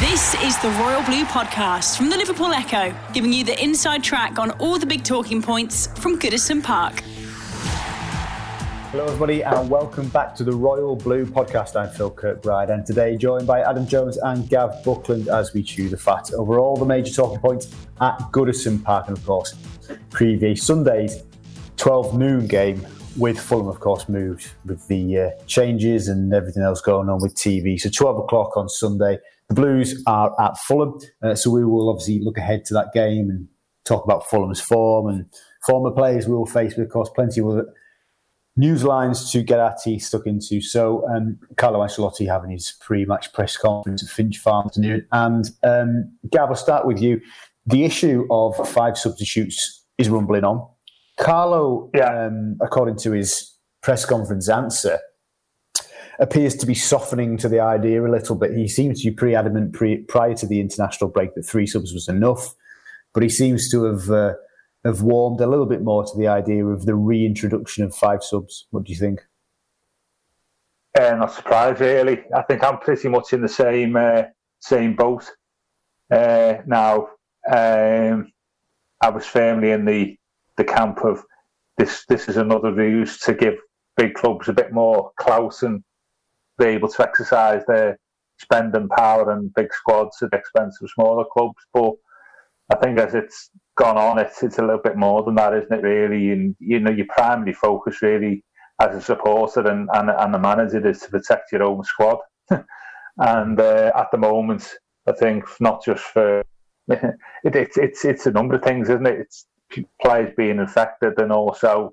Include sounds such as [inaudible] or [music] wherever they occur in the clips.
This is the Royal Blue Podcast from the Liverpool Echo, giving you the inside track on all the big talking points from Goodison Park. Hello, everybody, and welcome back to the Royal Blue podcast. I'm Phil Kirkbride, and today joined by Adam Jones and Gav Buckland as we chew the fat over all the major talking points at Goodison Park, and of course, preview Sunday's 12 noon game with Fulham, of course, moved with the uh, changes and everything else going on with TV. So 12 o'clock on Sunday. The Blues are at Fulham, uh, so we will obviously look ahead to that game and talk about Fulham's form and former players we will face. But of course, plenty of news lines to get our teeth stuck into. So, um, Carlo Ancelotti having his pre-match press conference at Finch Farm afternoon, and um, Gav, I'll start with you. The issue of five substitutes is rumbling on. Carlo, yeah. um, according to his press conference answer, appears to be softening to the idea a little bit. He seems to be pretty adamant prior to the international break that three subs was enough, but he seems to have uh, have warmed a little bit more to the idea of the reintroduction of five subs. What do you think? Uh, not surprised, really. I think I'm pretty much in the same uh, same boat uh, now. Um, I was firmly in the the camp of this. This is another ruse to give big clubs a bit more clout and be able to exercise their spending power and big squads at the expense of smaller clubs. But I think as it's gone on, it's it's a little bit more than that, isn't it? Really, and you know, your primary focus really as a supporter and and, and the manager is to protect your own squad. [laughs] and uh, at the moment, I think not just for [laughs] it, it's it's it's a number of things, isn't it? It's players being infected and also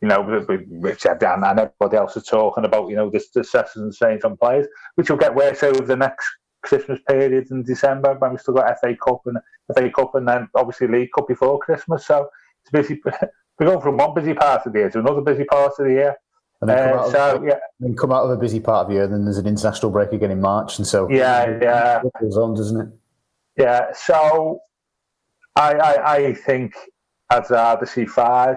you know, Richard and, and everybody else is talking about, you know, the, the sessions and saying on players, which will get worse over the next Christmas period in December when we still got FA Cup and FA Cup and then obviously League Cup before Christmas. So it's busy. [laughs] We're going from one busy part of the year to another busy part of the year. And then, come, uh, so, of, yeah. then come out of a busy part of the year, and then there's an international break again in March, and so yeah, yeah, it goes on, doesn't it? Yeah. So I, I, I think I'd rather see five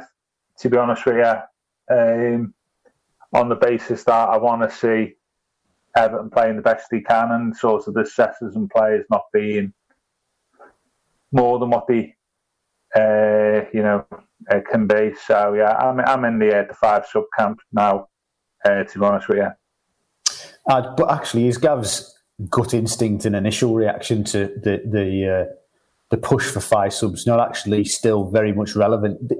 to be honest with you, um, on the basis that I want to see Everton playing the best they can and sort of the assessors and players not being more than what they, uh, you know, uh, can be. So yeah, I'm I'm in the uh, the five sub camp now. Uh, to be honest with you, but actually, is Gav's gut instinct and initial reaction to the the uh, the push for five subs not actually still very much relevant?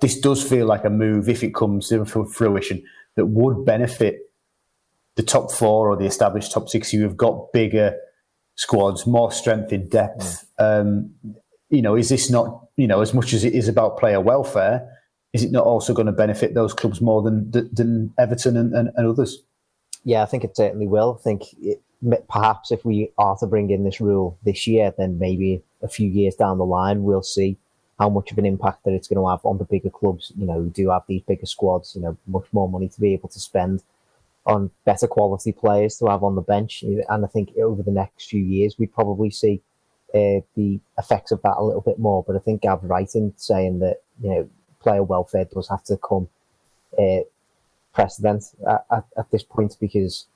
This does feel like a move, if it comes to fruition, that would benefit the top four or the established top six who have got bigger squads, more strength in depth. Mm. Um, you know, is this not, you know, as much as it is about player welfare, is it not also going to benefit those clubs more than than Everton and, and, and others? Yeah, I think it certainly will. I think it, perhaps if we are to bring in this rule this year, then maybe a few years down the line, we'll see how much of an impact that it's going to have on the bigger clubs, you know, who do have these bigger squads, you know, much more money to be able to spend on better quality players to have on the bench. And I think over the next few years, we'd probably see uh, the effects of that a little bit more. But I think Gav's right in saying that, you know, player welfare does have to come uh, precedent at, at, at, this point because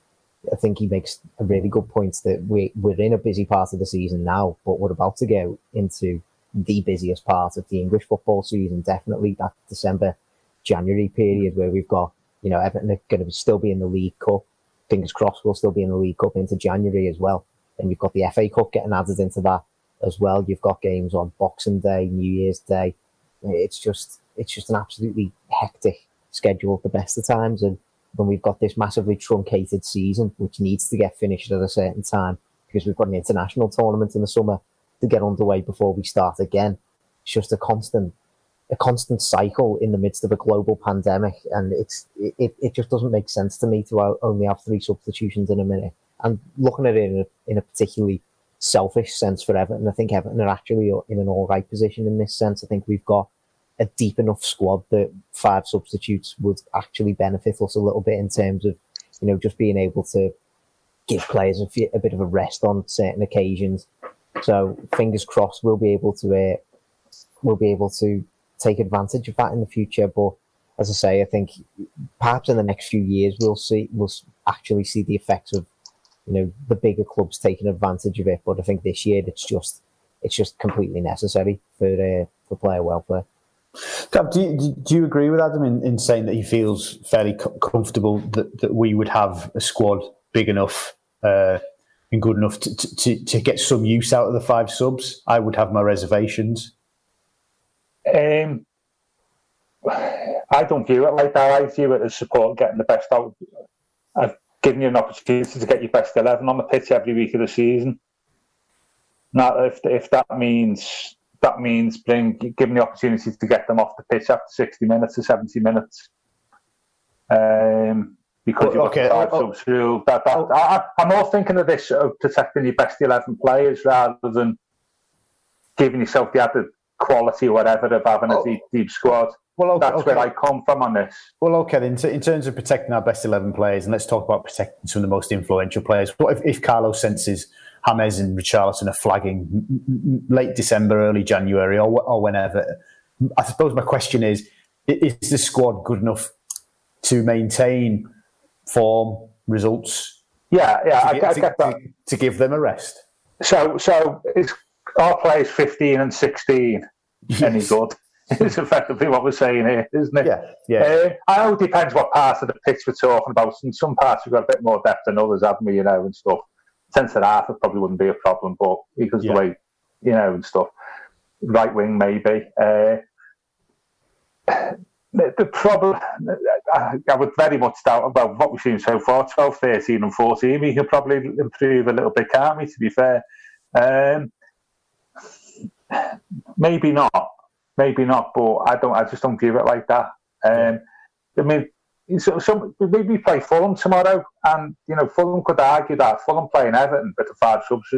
I think he makes a really good point that we, we're in a busy part of the season now, but we're about to go into the busiest part of the English football season. Definitely that December, January period where we've got, you know, Everton are going to still be in the League Cup. Fingers crossed we'll still be in the League Cup into January as well. And you've got the FA Cup getting added into that as well. You've got games on Boxing Day, New Year's Day. It's just, it's just an absolutely hectic schedule at the best of times. And when we've got this massively truncated season, which needs to get finished at a certain time because we've got an international tournament in the summer to get underway before we start again. It's just a constant, a constant cycle in the midst of a global pandemic, and it's it, it just doesn't make sense to me to only have three substitutions in a minute and looking at it in a, in a particularly selfish sense for Everton, I think Everton are actually in an all right position in this sense. I think we've got a deep enough squad that five substitutes would actually benefit us a little bit in terms of, you know, just being able to give players a, few, a bit of a rest on certain occasions. So fingers crossed, we'll be able to, uh, we'll be able to take advantage of that in the future. But as I say, I think perhaps in the next few years we'll see, we'll actually see the effects of, you know, the bigger clubs taking advantage of it. But I think this year it's just, it's just completely necessary for uh, for player welfare. Do you, do you agree with Adam in, in saying that he feels fairly comfortable that, that we would have a squad big enough uh, and good enough to, to, to get some use out of the five subs? I would have my reservations. Um, I don't view it like that. I view it as support getting the best out. I've given you an opportunity to get your best 11 on the pitch every week of the season. Now, if, if that means that means bring giving the opportunity to get them off the pitch after 60 minutes or 70 minutes. Um, because you've okay. five oh, oh. subs rule. That, that, oh. I, am more thinking of this of protecting your best 11 players rather than giving yourself the added quality or whatever of having oh. a deep, deep squad. Well, okay, that's okay. where I come from on this. Well, okay, then, in terms of protecting our best 11 players, and let's talk about protecting some of the most influential players. What if, if Carlo senses James and Richarlison are flagging late December, early January, or, or whenever. I suppose my question is: Is the squad good enough to maintain form, results? Yeah, yeah, to, I, I, get that. To, to, give them a rest. So, so is our players fifteen and sixteen yes. any good? [laughs] It's effectively what we're saying here, isn't it? Yeah, yeah. Uh, I know it depends what part of the pitch we're talking about. In some parts we've got a bit more depth than others, haven't we? You know, and stuff centre half it probably wouldn't be a problem, but because yeah. the way you know and stuff, right wing maybe. Uh, the, the problem, I, would very much doubt about what we've seen so far 12, 13, and 14. We can probably improve a little bit, can't we, to be fair? Um, maybe not, maybe not, but I don't. I just don't view it like that. Um, I mean, so, so maybe play Fulham tomorrow, and you know Fulham could argue that Fulham playing Everton with the five subs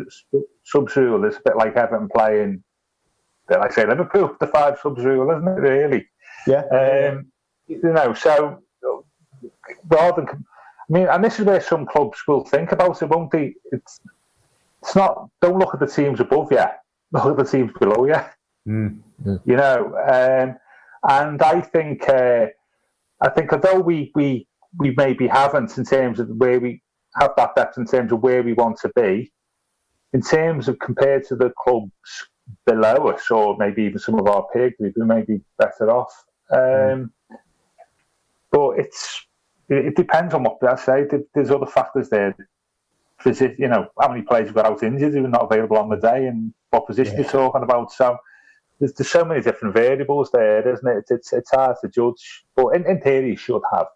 subs rule is a bit like Everton playing, like I say Liverpool the five subs rule, isn't it? Really? Yeah. Um, you know, so rather than, I mean, and this is where some clubs will think about it, won't they? It's it's not. Don't look at the teams above you. Look at the teams below you. Mm. You know, um, and I think. Uh, I think although we we we maybe haven't in terms of where we have that depth in terms of where we want to be, in terms of compared to the clubs below us, or maybe even some of our peer group, we may be better off. Um, But it's it, it, depends on what I say. There's other factors there. Visit, you know, how many players have got out injured who are not available on the day, and what position yeah. you're talking about. So there's, there's so many different variables there, isn't it? It's, it's, it's hard to judge. But in, in theory, you should have.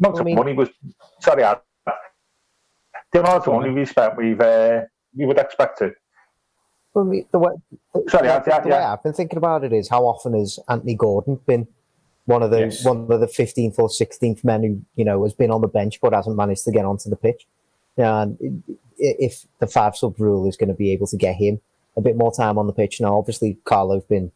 Not I mean, money was sorry, I, the amount of money we spent, we've uh, we would expect to. Well, the way, sorry, the, yeah, the way I've been thinking about it is how often has Anthony Gordon been one of the yes. one of the fifteenth or sixteenth men who you know has been on the bench but hasn't managed to get onto the pitch. And if the five sub rule is going to be able to get him a bit more time on the pitch. Now, obviously, Carlo's been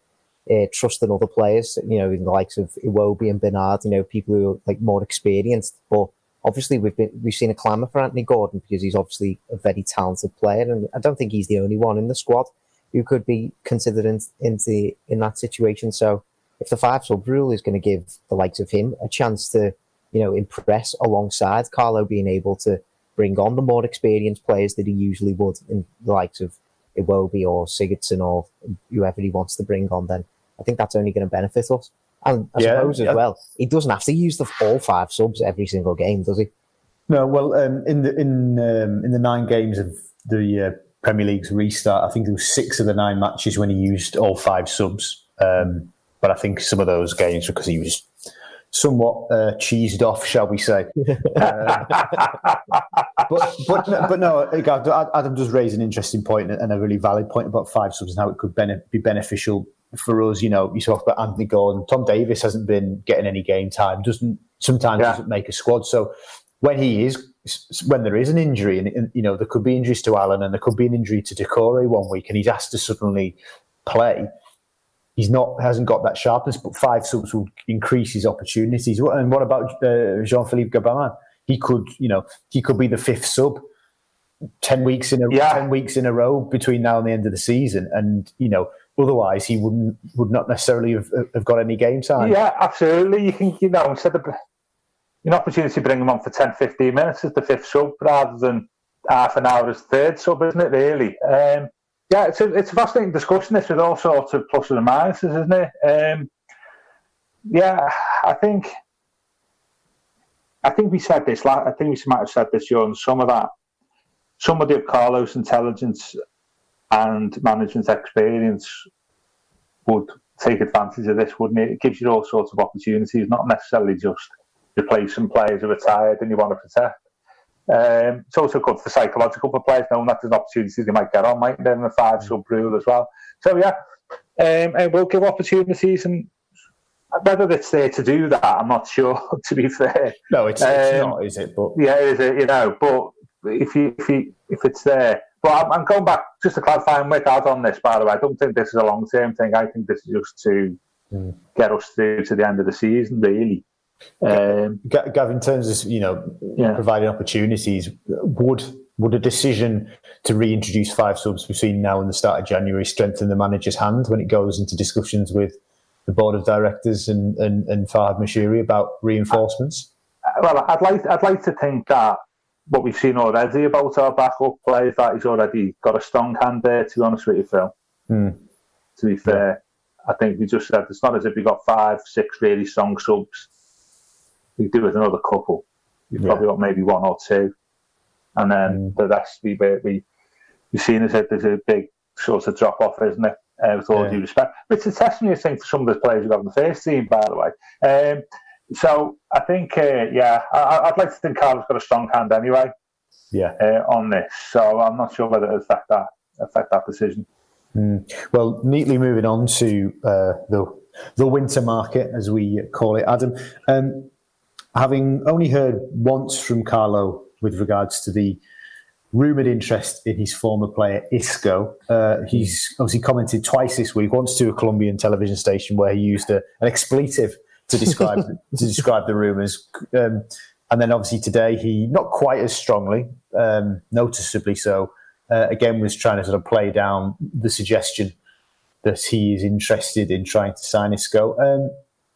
uh, trusting other players, you know, in the likes of Iwobi and Bernard, you know, people who are like more experienced. But obviously, we've been we've seen a clamour for Anthony Gordon because he's obviously a very talented player, and I don't think he's the only one in the squad who could be considered in, in, the, in that situation. So, if the five sub rule is going to give the likes of him a chance to, you know, impress alongside Carlo being able to bring on the more experienced players that he usually would in the likes of Iwobi or Sigurdsson or whoever he wants to bring on, then I think that's only going to benefit us. And I yeah, suppose as yeah. well, he doesn't have to use the all five subs every single game, does he? No. Well, um, in the in um, in the nine games of the uh, Premier League's restart, I think there was six of the nine matches when he used all five subs. Um, but I think some of those games because he was somewhat uh, cheesed off, shall we say? [laughs] uh, but but but no, Adam does raise an interesting point and a really valid point about five subs and how it could be beneficial for us. You know, you talk about Anthony Gordon, Tom Davies hasn't been getting any game time, doesn't sometimes yeah. doesn't make a squad. So when he is when there is an injury, and, and, you know there could be injuries to Allan, and there could be an injury to Doucouré one week, and he's asked to suddenly play. He's not hasn't got that sharpness, but five subs will increase his opportunities. And what about uh, Jean Philippe Gbamin? He could, you know, he could be the fifth sub ten weeks in a yeah. ten weeks in a row between now and the end of the season, and you know otherwise he wouldn't would not necessarily have, have got any game time. Yeah, absolutely. You can you know instead of an opportunity to bring him on for 10, 15 minutes as the fifth sub rather than half an hour as third sub, isn't it? Really. Um, yeah, it's a it's a fascinating discussion. This with all sorts of pluses and minuses, isn't it? Um, yeah, I think. I think we said this. I think we might have said this during some of that somebody of Carlo's intelligence and management experience would take advantage of this, wouldn't it? It gives you all sorts of opportunities, not necessarily just replacing players who are tired and you want to protect. Um, it's also good for psychological for players, knowing that there's opportunities they might get on, might then the five sub rule as well. So yeah, um, and we'll give opportunities and whether it's there to do that, I'm not sure. [laughs] To be fair, no, it's, it's um, not, is it? But yeah, is it? You know, but if you if you if it's there. But I'm, going back just to clarify and make out on this. By the way, I don't think this is a long term thing. I think this is just to mm. get us through to the end of the season, really. Um, Gav, in terms of you know yeah. providing opportunities, would would a decision to reintroduce five subs between now and the start of January strengthen the manager's hand when it goes into discussions with the board of directors and and, and Farhad Moshiri about reinforcements? Well, I'd like I'd like to think that what we've seen already about our backup players that he's already got a strong hand there. To be honest with you, Phil. Mm. To be fair, I think we just said it's not as if we got five, six really strong subs. We do with another couple. You've yeah. probably got maybe one or two, and then mm. the rest we we we've seen as if there's a big sort of drop off, isn't it? Uh, with all yeah. due respect, it's a testimony, I think, for some of the players who got in the first team, by the way. Um, so I think, uh, yeah, I, would like to think Carl's got a strong hand anyway. Yeah. Uh, on this, so I'm not sure whether it affect that affect that decision. Mm. Well, neatly moving on to uh, the the winter market, as we call it, Adam. Um, having only heard once from Carlo with regards to the rumoured interest in his former player Isco. Uh, he's obviously commented twice this week, once to a Colombian television station where he used a, an expletive to describe [laughs] to describe the rumours. Um, and then obviously today he not quite as strongly, um, noticeably so. Uh, again, was trying to sort of play down the suggestion that he is interested in trying to sign Isco. Um,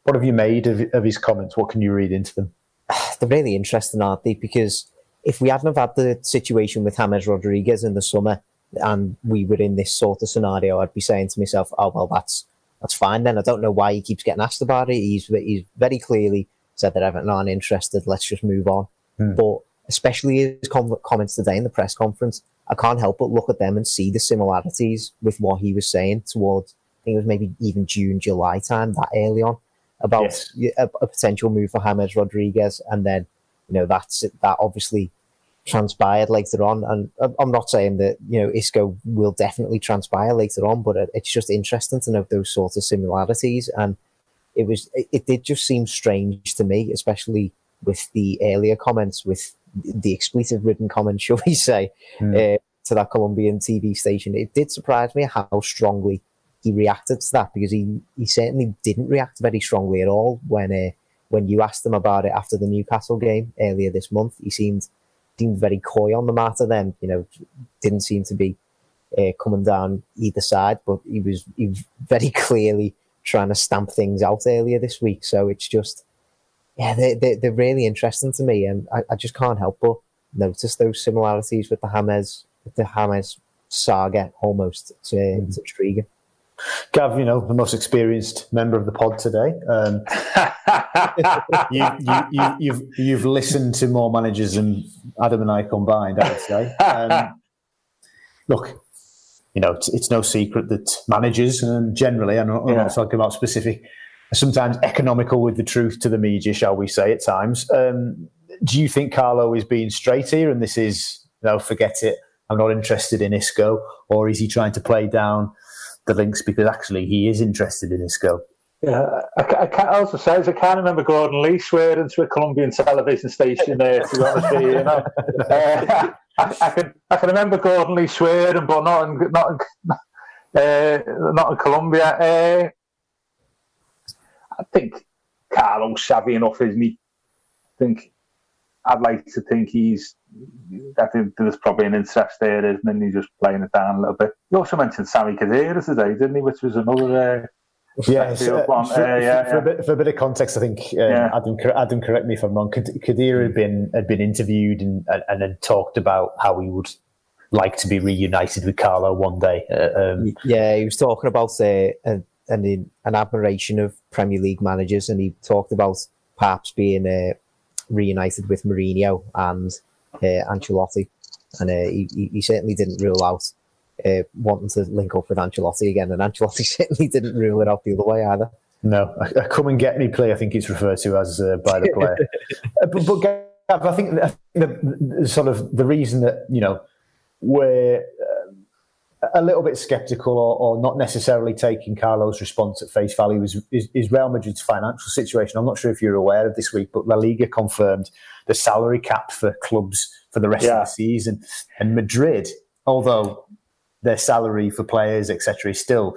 what have you made of, of his comments? What can you read into them? [sighs] They're really interesting, aren't they? Because if we hadn't have had the situation with James Rodriguez in the summer and we were in this sort of scenario, I'd be saying to myself, oh, well, that's that's fine then. I don't know why he keeps getting asked about it. He's he's very clearly said that Everton aren't interested. Let's just move on. Mm. But especially his com- comments today in the press conference, I can't help but look at them and see the similarities with what he was saying towards. I think it was maybe even June, July time that early on about yes. a, a, potential move for James Rodriguez, and then you know that's that obviously transpired later on. And I'm not saying that, you know, Isco will definitely transpire later on, but it's just interesting to note those sorts of similarities. And it was, it did just seem strange to me, especially with the earlier comments, with the expletive ridden comments, [laughs] shall we say, mm. uh, to that Colombian TV station. It did surprise me how strongly he reacted to that because he, he certainly didn't react very strongly at all when, uh, when you asked him about it after the Newcastle game earlier this month. He seemed seemed very coy on the matter then, you know, didn't seem to be uh, coming down either side, but he was, he was very [laughs] clearly trying to stamp things out earlier this week. So it's just, yeah, they, they, they're really interesting to me. And I, I just can't help but notice those similarities with the with the James saga almost. to, mm-hmm. it's intriguing. Gav, you know, the most experienced member of the pod today. Um, [laughs] you, have you, you've, you've listened to more managers than Adam and I combined, I would say. Um, [laughs] look, you know, it's, it's, no secret that managers, and generally, I'm not, I'm not, talking about specific, sometimes economical with the truth to the media, shall we say, at times. Um, do you think Carlo is being straight here and this is, no, forget it, I'm not interested in Isco? Or is he trying to play down the links because actually he is interested in Isco. Yeah, I, I can't also say I can't remember Gordon Lee swearing to a Colombian television station there. To be honest with you, you know, [laughs] uh, I, I, can I can remember Gordon Lee swearing, but not in not in, [laughs] uh, not in Colombia. Uh, I think Carlo's savvy enough, isn't he? I think I'd like to think he's. I think there's probably an interest there, isn't he? He's just playing it down a little bit. He also mentioned Sami Khedira today, didn't he? Which was another. Uh, yeah, uh, for, uh, yeah, yeah. For, a bit, for, a bit, of context, I think um, yeah. Adam, Adam, correct me if I'm wrong. Khedira had been had been interviewed and and, and had talked about how he would like to be reunited with Carlo one day. Uh, um, yeah, he was talking about uh, an an admiration of Premier League managers, and he talked about perhaps being uh, reunited with Mourinho and Ancelotti, and uh, he, he certainly didn't rule out uh, wanting to link up with Ancelotti again, and Ancelotti [laughs] certainly didn't rule it out the other way either. No, a, a come and get me play, I think it's referred to as uh, by the player. [laughs] uh, but, but I think the, the, sort of the reason that you know we're uh, a little bit sceptical or, or, not necessarily taking Carlo's response at face value is, is, is, Real Madrid's financial situation. I'm not sure if you're aware of this week, but La Liga confirmed the salary cap for clubs for the rest yeah. of the season, and Madrid, although their salary for players, etc., is still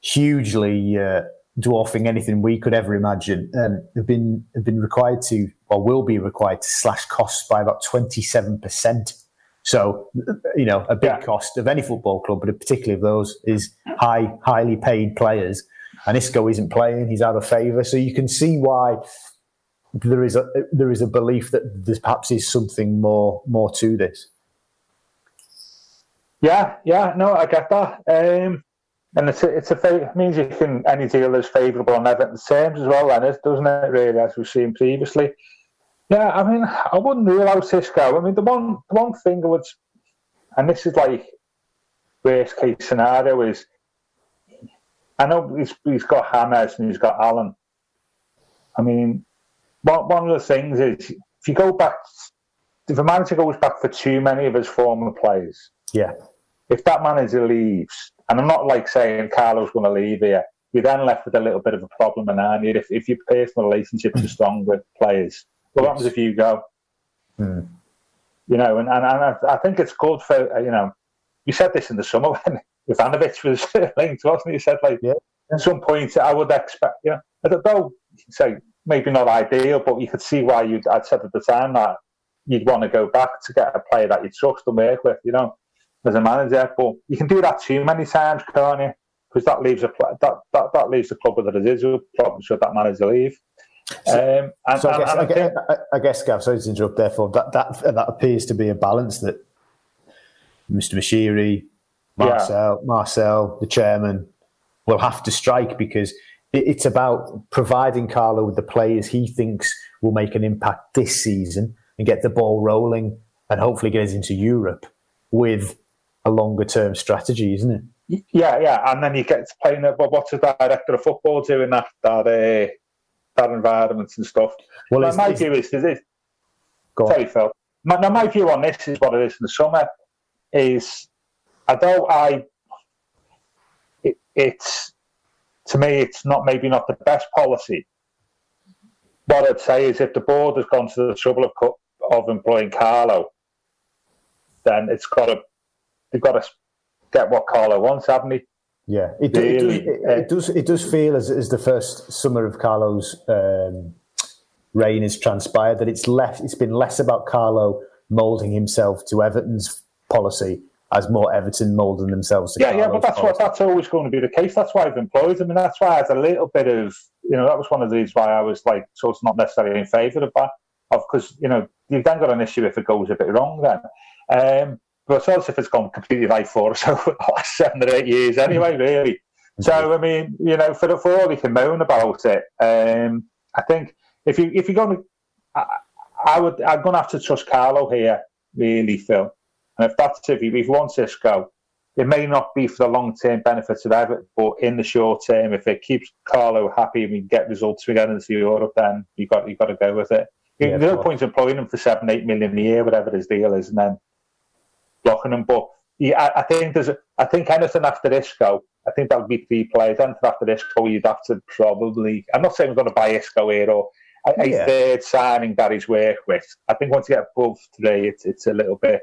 hugely uh, dwarfing anything we could ever imagine. Um, have been have been required to, or will be required to slash costs by about twenty seven percent. So, you know, a big yeah. cost of any football club, but particularly of those, is high, highly paid players. And Isco isn't playing; he's out of favour. So you can see why there is a there is a belief that there perhaps is something more more to this. Yeah, yeah, no, I get that. Um, and it's a, it's a it means you can any deal is favourable on Everton's terms as well, then, doesn't it? Really, as we've seen previously. Yeah, I mean, I wouldn't rule out Isco. I mean, the one the one thing I would, and this is like worst case scenario is, I know he's he's got James and he's got Allan. I mean, one one of the things is if you go back, if a manager goes back for too many of his former players, yeah, if that manager leaves, and I'm not like saying Carlo's going to leave here, you're then left with a little bit of a problem, and aren't you? If, if your personal relationships are [clears throat] strong with players, what happens if you go? Mm. You know, and, and, and I, I, think it's good for, you know, you said this in the summer [laughs] when Ivanovic was [laughs] linked, wasn't he? You said, like, yeah. at some point, I would expect, you know, I don't know, say, maybe not ideal, but you could see why you'd, I'd said at the time that you'd want to go back to get a player that you trust and work with, you know as a manager. But you can do that too many times, can't you? Because that leaves a that, that, that leaves the club with a residual problem should that manager leave. Um, and, so I guess, I, guess, I, guess, Gav, sorry to interrupt. Therefore, that that that appears to be a balance that Mr. Moshiri, Marcel, yeah. Marcel, the chairman, will have to strike because it's about providing Carlo with the players he thinks will make an impact this season and get the ball rolling and hopefully get us into Europe with a longer term strategy, isn't it? Yeah, yeah, and then you get to playing. Well, what's the director of football doing that that uh, that environments and stuff? Well, my view is, is this. Sorry, Phil. My, now, my view on this is what it is in the summer. Is although I, it, it's to me, it's not maybe not the best policy. What I'd say is, if the board has gone to the trouble of of employing Carlo, then it's got to they've got to get what Carlo wants, haven't they? Yeah, it, really, it, it, it, does. It does feel as, as the first summer of Carlo's um, reign has transpired that it's less. It's been less about Carlo moulding himself to Everton's policy as more Everton moulding themselves. yeah, Carlo's yeah, but that's policy. what that's always going to be the case. That's why I've employed him, and that's why I had a little bit of you know that was one of the reasons why I was like so it's not necessarily in favour of that, of because you know you've then got an issue if it goes a bit wrong then. Um, but it's if it's gone completely right for us over the last seven or eight years anyway, really. So I mean, you know, for the for all you can moan about it, um, I think if you if you're going to, I, I, would I'm going to have to trust Carlo here, really, Phil. And if that's if he, if he wants it may not be for the long term benefits of Everton, but in the short term, if it keeps Carlo happy and we get results we get into Europe, then you got you got to go with it. Yeah, There's no point employing him for seven, eight million a year, whatever his deal is, and then blocking him. But yeah, I, I think there's, I think anything after this go, I think that would be three players. And after Isco, you'd have to probably. I'm not saying we're going to buy Isco here or a, yeah. third signing that he's work with. I think once you get above three, it's it's a little bit.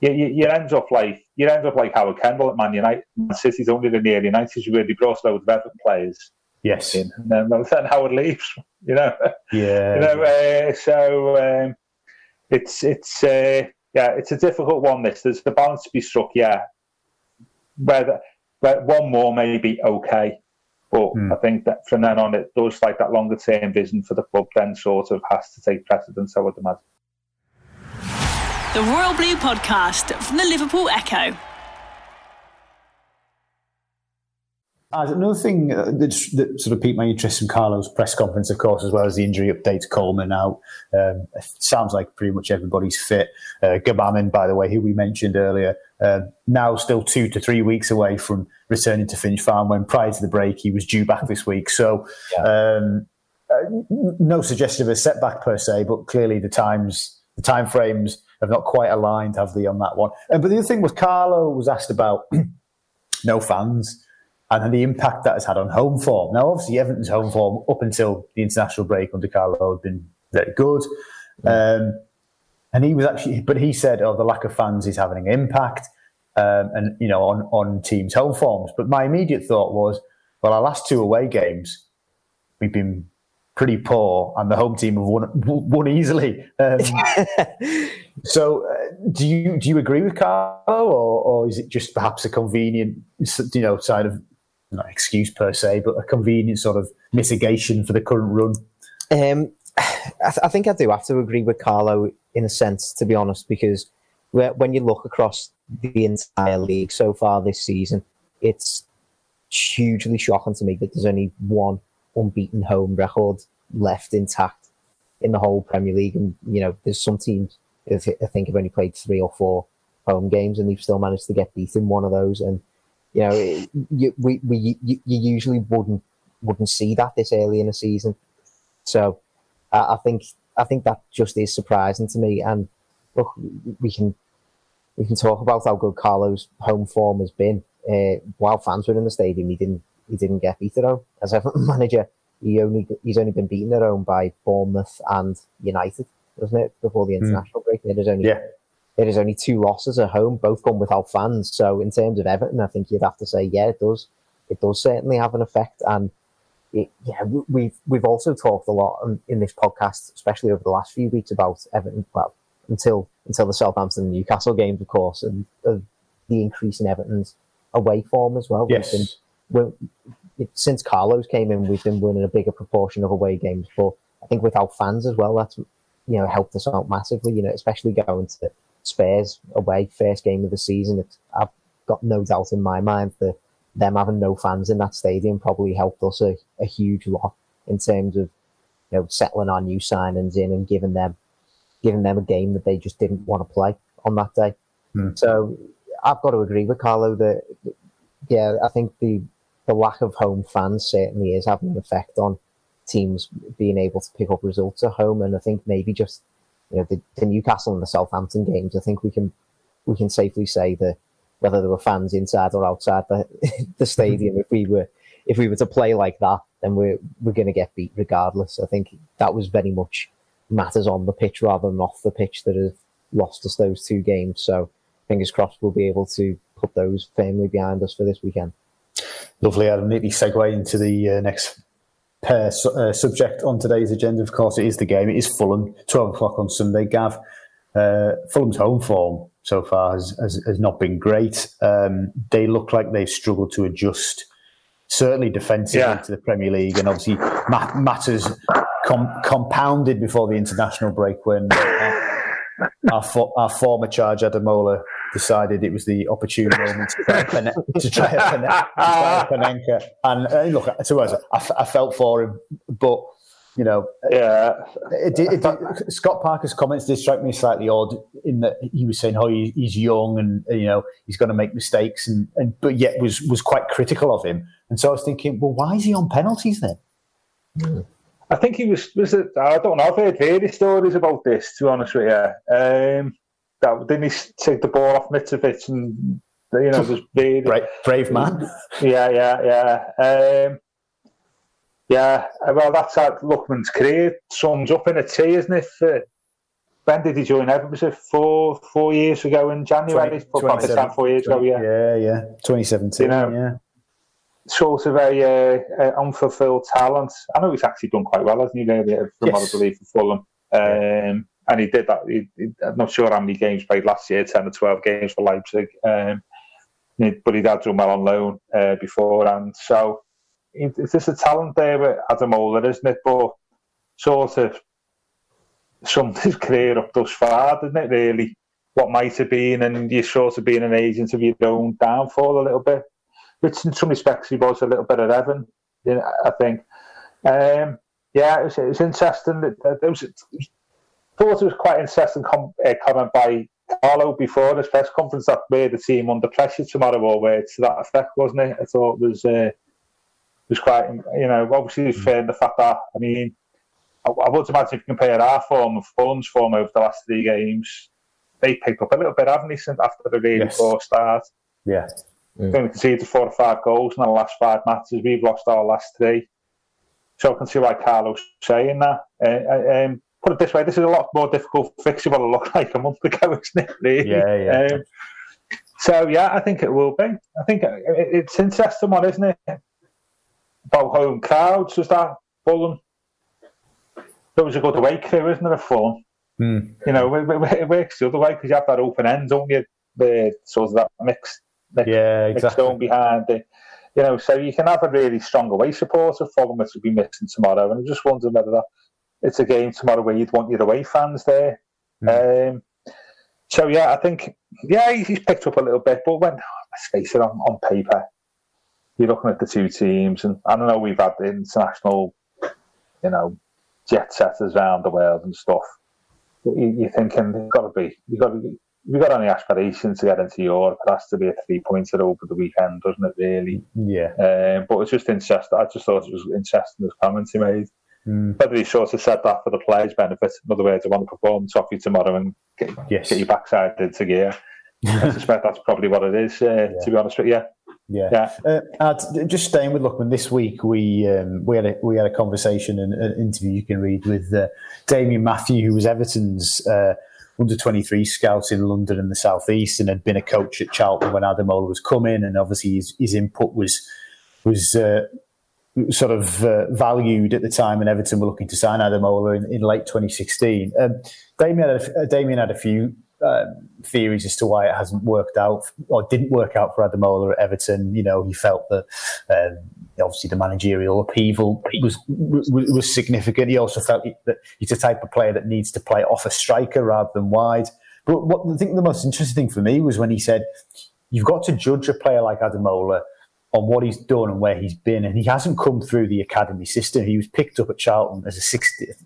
You, you, you end up like you end up like Howard Kendall at Man United. Man City's only in the near United. You really brought loads of Everton players. Yes, in, and then, then Howard leaves. [laughs] You know. Yeah. you know. Uh, so um, it's it's uh, yeah, it's a difficult one. This there's the balance to be struck. Yeah, whether but one more may be okay. But mm. I think that from then on, it does like that longer term vision for the club then sort of has to take precedence, I would imagine. The Royal Blue Podcast from the Liverpool Echo. As another thing uh, that, that, sort of piqued my interest in Carlo's press conference, of course, as well as the injury updates, Coleman out. Um, sounds like pretty much everybody's fit. Uh, Gbamin, by the way, who we mentioned earlier, uh, now still two to three weeks away from returning to Finch Farm. When prior to the break, he was due back this week. So, yeah. um, uh, no suggestion of a setback per se, but clearly the times, the time frames have not quite aligned, have they, on that one? Uh, but the other thing was Carlo was asked about [clears throat] no fans and then the impact that has had on home form. Now, obviously, Everton's home form up until the international break under Carlo had been very good. Um, and he was actually, but he said, "Oh, the lack of fans is having an impact, um, and you know, on on teams' home forms." But my immediate thought was, well, our last two away games, we've been pretty poor, and the home team have won won easily. Um, [laughs] so, uh, do you do you agree with Carlo, or, or is it just perhaps a convenient, you know, side of not excuse per se, but a convenient sort of mitigation for the current run? Um, I, th- I, think I do have to agree with Carlo in a sense, to be honest, because when you look across the entire league so far this season, it's hugely shocking to me that there's only one unbeaten home record left intact in the whole Premier League. And, you know, there's some teams, I think, have only played three or four home games and they've still managed to get beaten one of those. And you know, you, we, we, you, you usually wouldn't wouldn't see that this early in a season. So uh, I think I think that just is surprising to me. And look, we can we can talk about how good Carlo's home form has been. Uh, while fans were in the stadium, he didn't he didn't get beat at home as a [laughs] manager. He only he's only been beaten at home by Bournemouth and United, wasn't it? Before the hmm. international mm. break, it is only yeah there is only two losses at home, both gone without fans. So in terms of Everton, I think you'd have to say, yeah, it does. It does certainly have an effect. And it, yeah, we've we've also talked a lot in this podcast, especially over the last few weeks, about Everton. Well, until until the Southampton and Newcastle games, of course, and uh, the increase in Everton's away form as well. Yes. Been, since Carlos came in, we've been winning a bigger proportion of away games. But I think without fans as well, that's you know helped us out massively. You know, especially going to Spurs away, first game of the season. It's, I've got no doubt in my mind that them having no fans in that stadium probably helped us a, a huge lot in terms of you know settling our new signings in and giving them giving them a game that they just didn't want to play on that day. Mm. So I've got to agree with Carlo that yeah, I think the the lack of home fans certainly is having an effect on teams being able to pick up results at home, and I think maybe just you know, the, the Newcastle and the Southampton games, I think we can we can safely say that whether there were fans inside or outside the, [laughs] the stadium, if we were if we were to play like that, then we're we're going to get beat regardless. I think that was very much matters on the pitch rather than off the pitch that have lost us those two games. So fingers crossed we'll be able to put those firmly behind us for this weekend. Lovely, Adam. Neatly segue into the uh, next per uh, subject on today's agenda. Of course, it is the game. It is Fulham, 12 o'clock on Sunday. Gav, uh, Fulham's home form so far has, has, has not been great. Um, they look like they've struggled to adjust, certainly defensively, yeah. to the Premier League. And obviously, matters com- compounded before the international break when uh, our, for- our former charge, Ademola, decided it was the opportune moment to try, Pen- to try a, Pen- to try a Panenka. And uh, look, to us, I, I felt for him, but you know, yeah. It, it, it, Scott Parker's comments did strike me slightly odd in that he was saying, "Oh, he, he's young and you know he's going to make mistakes," and, and but yet was was quite critical of him. And so I was thinking, well, why is he on penalties then? I think he was. Was it? I don't know. I've heard various stories about this. To be honest with you, um, that didn't he take the ball off Mitrovic and You know, really, brave, brave man. Yeah, yeah, yeah. Um, yeah, well, that's how Lookman's career sums up in a T, isn't it? For, when did he join Everton? Was it four four years ago in January? 20, time, four years 20, ago, yeah. Yeah, yeah. 2017, you know, yeah. Sort of a uh, uh, unfulfilled talent. I know he's actually done quite well, hasn't he, really, from yes. what I believe, for Fulham. Um, and he did that. He, he, I'm not sure how many games played last year, 10 or 12 games for Leipzig. Um, but he'd had done well on loan uh, before. And so it's just a talent there with Ademola, isn't it? But sort of summed [laughs] his career up thus far, didn't it, really? What might have been, and you're sort of being an agent of your own downfall a little bit, which in some respects he was a little bit of Evan, you know, I think. Um, yeah, it was, it was interesting. It, it was, it was, thought it was quite interesting com- uh, comment by Carlo before this press conference that made the team under pressure tomorrow, or where to that effect, wasn't it? I thought it was uh, was quite, you know, obviously it's fair the fact that I mean, I, I would imagine if you compare our form of Fulham's form over the last three games, they picked up a little bit, haven't they, since after the really yes. poor start? Yeah. Mm. Going to concede four or five goals in the last five matches. We've lost our last three. So I can see why Carlo's saying that. Uh, um, put it this way, this is a lot more difficult fix than what it looked like a month ago, [laughs] isn't it? Really? Yeah, yeah. Um, so yeah, I think it will be. I think it, it's interesting one, isn't it? About home crowds, is that Fulham? There was a good away crew, isn't there, at Fulham? Mm. You know, it, it, works the other way because you have that open end, don't you? The sort of that mixed, mixed yeah, exactly. Mixed behind it. You know, so you can have a really strong away supporter Fulham, which will be missing tomorrow. And I'm just wondering whether that it's a game tomorrow where you'd want your away fans there. Mm. Um, so yeah, I think yeah he's picked up a little bit, but when let's face it, on, on paper, you're looking at the two teams, and I don't know we've had the international, you know, jet setters around the world and stuff. You, are thinking you've got to be, you've got to be, you've got any aspirations to get into Europe, it has to be a three pointer over the weekend, doesn't it? Really? Yeah. Um, but it's just interesting. I just thought it was interesting as comments he made. Mm. Whether he sort of said that for the players' benefit, in other words, I want to perform top you tomorrow and get, yes. get your backside into gear. [laughs] I suspect that's probably what it is, uh, yeah. to be honest with you. Yeah, yeah. Uh, just staying with Lookman this week, we um, we had a we had a conversation and an interview you can read with uh, Damien Matthew, who was Everton's uh, under twenty three scout in London and the southeast, and had been a coach at Charlton when Ademola was coming, and obviously his, his input was was uh, sort of uh, valued at the time, and Everton were looking to sign Ademola in, in late 2016. Um, Damien, had a, Damien had a few uh, theories as to why it hasn't worked out or didn't work out for Ademola at Everton. You know, he felt that um, obviously the managerial upheaval was, was, was significant. He also felt that he's the type of player that needs to play off a striker rather than wide. But what I think the most interesting thing for me was when he said, "You've got to judge a player like Ademola." On what he's done and where he's been. And he hasn't come through the academy system. He was picked up at Charlton as a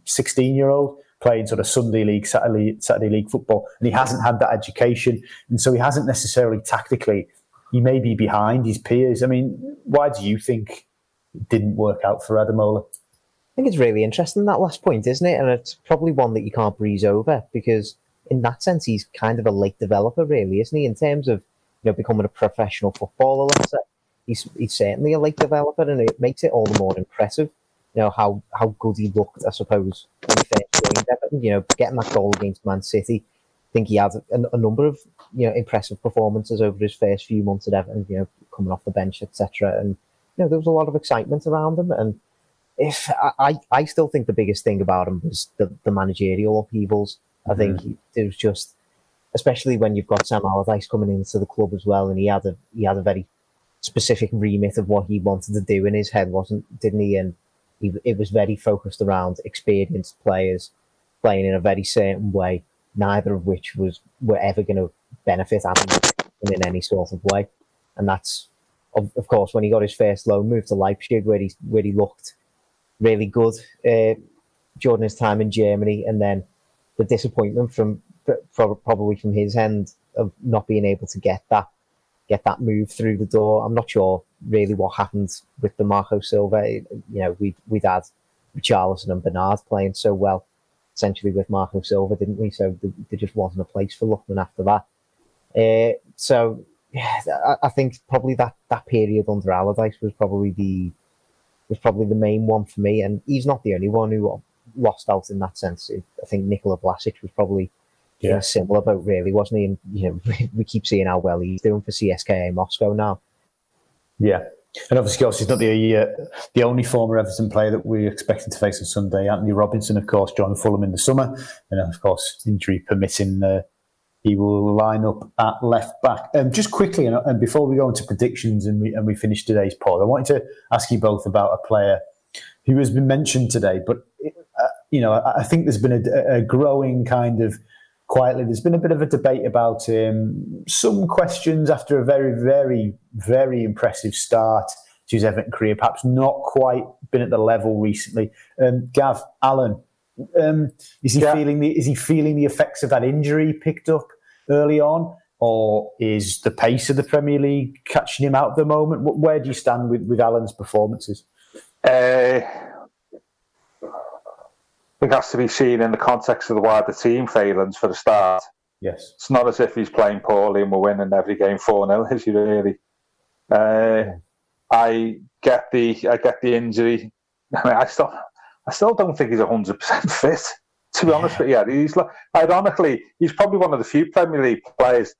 16 year old playing sort of Sunday league, Saturday, Saturday league football, and he hasn't had that education. And so he hasn't necessarily tactically, he may be behind his peers. I mean, why do you think it didn't work out for Ademola? I think it's really interesting, that last point, isn't it? And it's probably one that you can't breeze over because in that sense, he's kind of a late developer, really, isn't he? In terms of, you know, becoming a professional footballer, let's say he's, he's certainly a late developer, and it makes it all the more impressive. You know how how good he looked, I suppose, when he first joined Everton. You know, getting that goal against Man City. I think he had a, a, number of you know impressive performances over his first few months at Everton. You know, coming off the bench, etc. And you know, there was a lot of excitement around him. And if I, I still think the biggest thing about him was the, the managerial upheavals. I think mm-hmm. it was just, especially when you've got Sam Allardyce coming into the club as well, and he had a he had a very specific remit of what he wanted to do in his head, wasn't didn't he? And he, it was very focused around experienced players playing in a very certain way, neither of which was were ever going to benefit Adam in any sort of way. And that's of, of, course when he got his first loan move to Leipzig, where he where he looked really good uh, during his time in Germany, and then the disappointment from probably from his end of not being able to get that get that move through the door. I'm not sure really what happened with the Marco Silva. You know, we we'd had Richarlison and Bernard playing so well, essentially with Marco Silva, didn't we? So there just wasn't a place for Lookman after that. Uh, so yeah, I, I think probably that, that period under Allardyce was probably the was probably the main one for me. And he's not the only one who lost out in that sense. I think Nikola Vlasic was probably yeah. similar about really, wasn't he? And you know, [laughs] we keep seeing how well he's doing for CSKA Moscow now. Yeah, and obviously, course, he's not the uh, the only former Everton player that we're expecting to face on Sunday. Antonee Robinson, of course, joined Fulham in the summer, and of course, injury permitting, uh, he will line up at left back. Um, just quickly, and, and, before we go into predictions and we and we finish today's pod, I wanted to ask you both about a player who has been mentioned today, but uh, you know, I, I, think there's been a, a growing kind of quietly. There's been a bit of a debate about him. Some questions after a very, very, very impressive start to his Everton career, perhaps not quite been at the level recently. Um, Gav Allan, um, is he yeah. feeling the is he feeling the effects of that injury picked up early on, or is the pace of the Premier League catching him out at the moment? Where do you stand with with Allan's performances? Uh, think has to be seen in the context of the wider team failings for the start. Yes. It's not as if he's playing poorly and we're winning every game 4 0, [laughs] is he really? Uh, yeah. I get the I get the injury. [laughs] I mean, I still I still don't think he's hundred percent [laughs] fit. To be honest with you, he's ironically he's probably one of the few Premier League players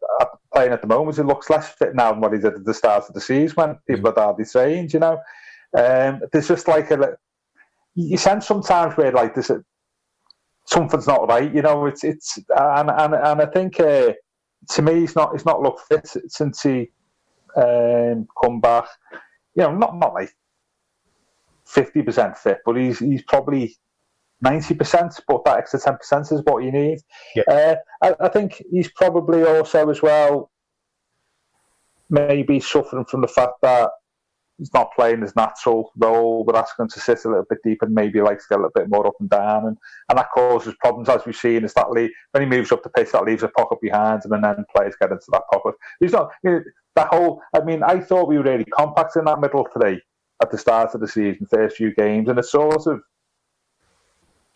playing at the moment who looks less fit now than what he did at the start of the season when people mm. are hardly trained. You know, um, there's just like a you sense sometimes where like this something's not right. You know, it's it's and and, and I think uh, to me he's not he's not looked fit since he um, come back. You know, not not like fifty percent fit, but he's he's probably ninety percent. But that extra ten percent is what you need. Yeah. Uh, I, I think he's probably also as well maybe suffering from the fact that he's not playing his natural role. We're asking him to sit a little bit deeper and maybe likes to get a little bit more up and down. And, and that causes problems, as we've seen. Is that when he moves up the pitch, that leaves a pocket behind him and then players get into that pocket. He's not, you know, that whole, I mean, I thought we were really compact in that middle three at the start of the season, first few games. And it's sort of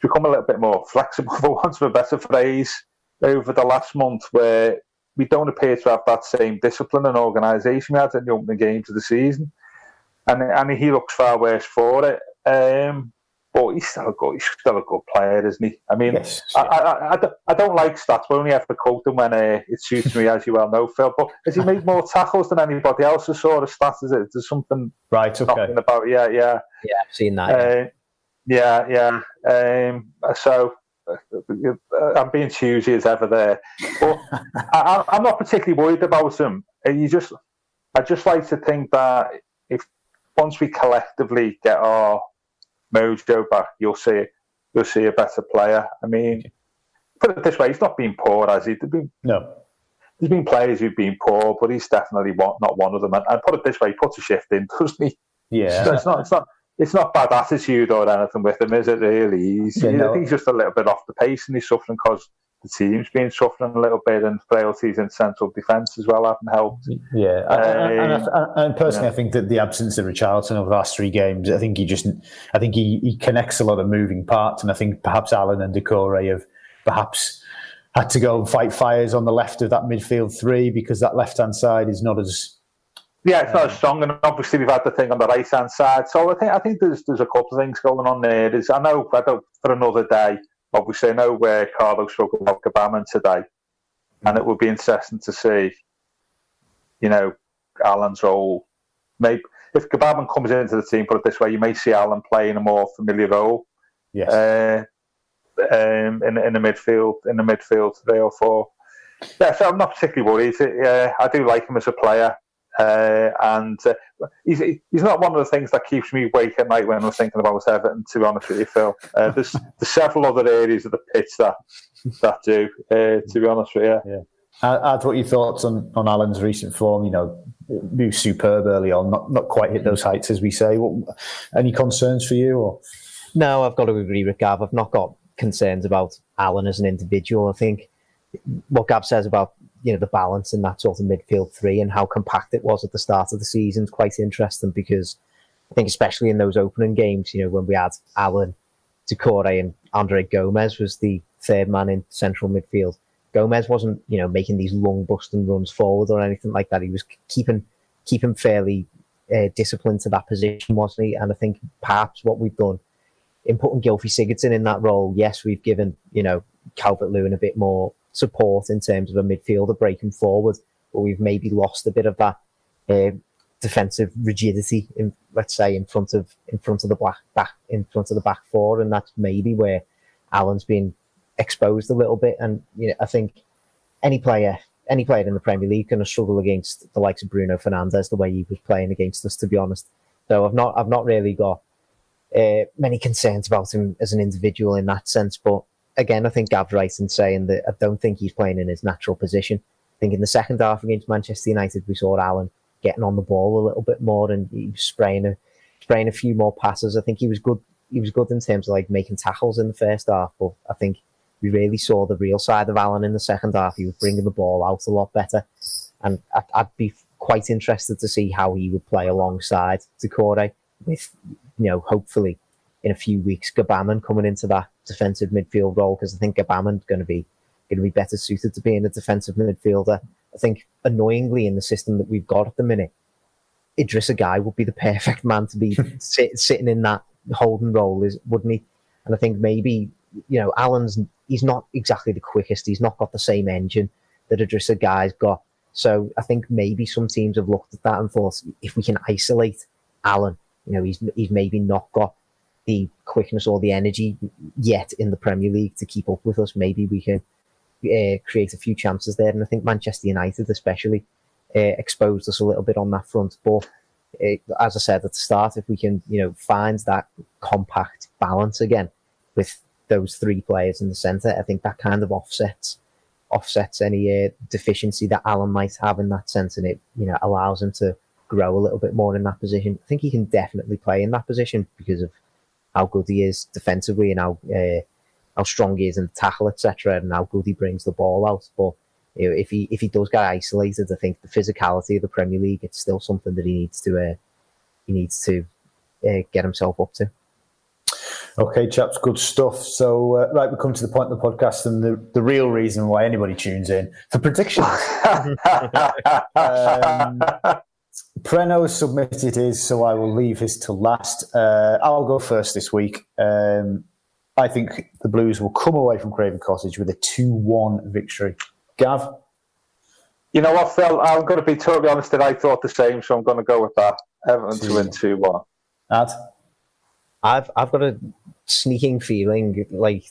become a little bit more flexible, [laughs] for want of a better phrase, over the last month where we don't appear to have that same discipline and organisation we had in the opening games of the season and and he looks far worse for it. Um, but he's still a good, he's still a good player, isn't he? I mean, yes, I, I, I, I, don't like stats. We only have to quote them when uh, it suits me, as you well know, Phil. But has he made more tackles than anybody else? Sort of stats is it? There's something right okay. about yeah, yeah, yeah. I've seen that. Uh, yeah, yeah. Um, so uh, I'm being choosy as ever there, but [laughs] I, am not particularly worried about him. Uh, you just, I just like to think that if once we collectively get our mojo back, you'll see you'll see a better player. I mean, put it this way: he's not been poor, has he? Been, no. There's been players who've been poor, but he's definitely not one of them. And, and put it this way: he puts a shift in, [laughs] doesn't he? Yeah. So it's not. It's not. It's not bad attitude or anything with him, is it? Really? He's, yeah, no. He's just a little bit off the pace, and he's suffering because the team's been suffering a little bit, and frailties in central defence as well haven't helped. Yeah, uh, and, and, and, personally, yeah. I think that the absence of Richarlison over the last three games, I think he just, I think he, he connects a lot of moving parts, and I think perhaps Allan and Doucouré have perhaps had to go and fight fires on the left of that midfield three because that left hand side is not as yeah, it's not as strong, and obviously we've had the thing on the right hand side. So I think I think there's there's a couple of things going on there. There's, I know I don't for another day obviously I know where Carlo spoke about Gbamin today, and it would be interesting to see, you know, Allan's role. Maybe if Gbamin comes into the team, put it this way, you may see Allan playing a more familiar role. Yes. Uh, um, in in the midfield, in the midfield three or four. Yeah, so I'm not particularly worried. Uh, I do like him as a player. Uh, and uh, he's he's not one of the things that keeps me awake at night when I'm thinking about Everton. To be honest with you, Phil, uh, there's, [laughs] there's several other areas of the pitch that that do. Uh, to be honest with you, yeah. Add what your thoughts on, on Allan's recent form. You know, he was superb early on, not not quite hit those heights as we say. What, any concerns for you? Or no, I've got to agree with Gav. I've not got concerns about Allan as an individual. I think what Gav says about you know the balance in that sort of midfield three and how compact it was at the start of the season is quite interesting because I think especially in those opening games, you know, when we had Allan, Doucouré and Andre Gomes was the third man in central midfield. Gomes wasn't, you know, making these long busting runs forward or anything like that. He was keeping keeping fairly uh, disciplined to that position, wasn't he? And I think perhaps what we've done in putting Gylfi Sigurdsson in that role, yes, we've given you know Calvert Lewin a bit more support in terms of a midfielder breaking forward, but we've maybe lost a bit of that uh, defensive rigidity in let's say in front of in front of the black back in front of the back four, and that's maybe where Allan's been exposed a little bit. And you know, I think any player any player in the Premier League going to struggle against the likes of Bruno Fernandes the way he was playing against us, to be honest. So I've not I've not really got uh, many concerns about him as an individual in that sense. But again, I think Gav's right in saying that I don't think he's playing in his natural position. I think in the second half against Manchester United, we saw Allan getting on the ball a little bit more and he was spraying a spraying a few more passes. I think he was good. He was good in terms of like making tackles in the first half, but I think we really saw the real side of Allan in the second half. He was bringing the ball out a lot better, and I'd, I'd be quite interested to see how he would play alongside Doucouré with, you know, hopefully in a few weeks Gbamin coming into that defensive midfield role because I think Gbamin's going to be going to be better suited to being a defensive midfielder. I think annoyingly in the system that we've got at the minute, Idrissa Gueye would be the [laughs] perfect man to be [laughs] sit, sitting in that holding role, is wouldn't he? And I think maybe you know Allan's he's not exactly the quickest. He's not got the same engine that Idrissa Gueye's got. So I think maybe some teams have looked at that and thought if we can isolate Allan, you know, he's he's maybe not got the quickness or the energy yet in the Premier League to keep up with us. Maybe we can uh, create a few chances there. And I think Manchester United, especially, uh, exposed us a little bit on that front. But uh, as I said at the start, if we can, you know, find that compact balance again with those three players in the centre, I think that kind of offsets offsets any uh, deficiency that Allan might have in that sense, and it you know allows him to grow a little bit more in that position. I think he can definitely play in that position because of how good he is defensively and how uh, how strong he is in the tackle, etc., and how good he brings the ball out. But you know, if he if he does get isolated, I think the physicality of the Premier League it's still something that he needs to uh, he needs to uh, get himself up to. Okay, chaps, good stuff. So, uh, right, we come to the point of the podcast and the, the real reason why anybody tunes in for predictions. [laughs] [laughs] um, Preno submitted his, so I will leave his to last. Uh, I'll go first this week. Um, I think the Blues will come away from Craven Cottage with a 2 1 victory. Gav? You know what, Phil? I'm going to be totally honest that I thought the same, so I'm going to go with that. Everton to win 2 1. Ad? I've, I've got a sneaking feeling like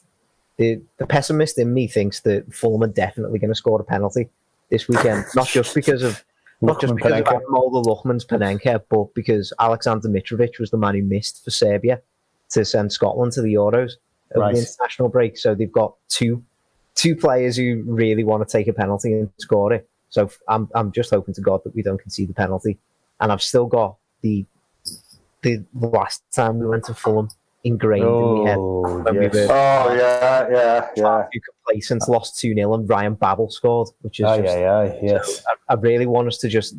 the, the pessimist in me thinks that Fulham are definitely going to score a penalty this weekend. not just because of not just because Panenka. of Ademola Lookman's Panenka, but because Alexander Mitrovic was the man who missed for Serbia to send Scotland to the Euros right. the international break. So they've got two two players who really want to take a penalty and score it. So I'm I'm just hoping to God that we don't concede the penalty. And I've still got the the last time we went to Fulham ingrained oh, in my head. Oh, when yes. we were, oh yeah, yeah, yeah. Complacent, lost two 0 and Ryan Babel scored, which is oh, just, yeah, yeah, yes. So I, I really want us to just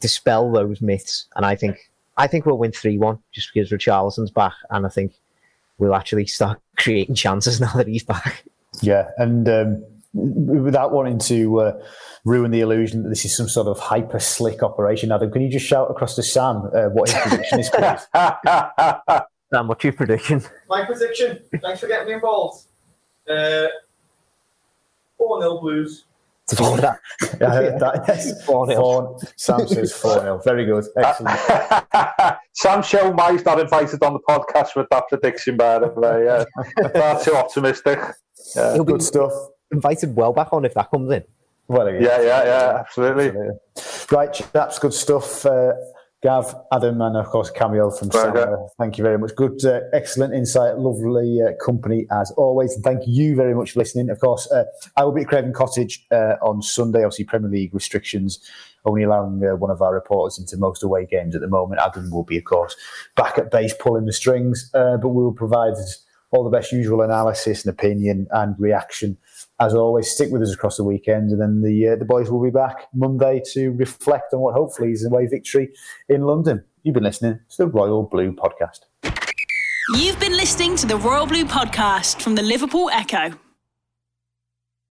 dispel those myths, and I think I think we'll win three one just because Richarlison's back, and I think we'll actually start [laughs] creating chances now that he's back. Yeah, and um, without wanting to uh, ruin the illusion that this is some sort of hyper slick operation, Adam, can you just shout across to Sam uh, what his prediction is, please? [laughs] Sam, what's your prediction? My prediction. Thanks for getting me involved. Uh, four 0 Blues. Four, that, I heard that. Yes. [laughs] Four, four Sam says four 0 Very good. Excellent. [laughs] Sam Showmy's not invited on the podcast with that prediction, by the way. Yeah. [laughs] Far too optimistic. Yeah. He'll good stuff. Invited well back on if that comes in. Well, yeah, yeah, yeah, absolutely. absolutely. Right, that's good stuff. Uh, Gav, Adam, and of course Camille from Sam. Thank you very much. Good, uh, excellent insight, lovely uh, company as always. And thank you very much for listening. Of course, uh, I will be at Craven Cottage uh, on Sunday. Obviously, Premier League restrictions only allowing uh, one of our reporters into most away games at the moment. Adam will be, of course, back at base pulling the strings, uh, but we will provide all the best usual analysis and opinion and reaction as always, stick with us across the weekend, and then the uh, the boys will be back Monday to reflect on what hopefully is a away victory in London. You've been listening to the Royal Blue Podcast. You've been listening to the Royal Blue Podcast from the Liverpool Echo.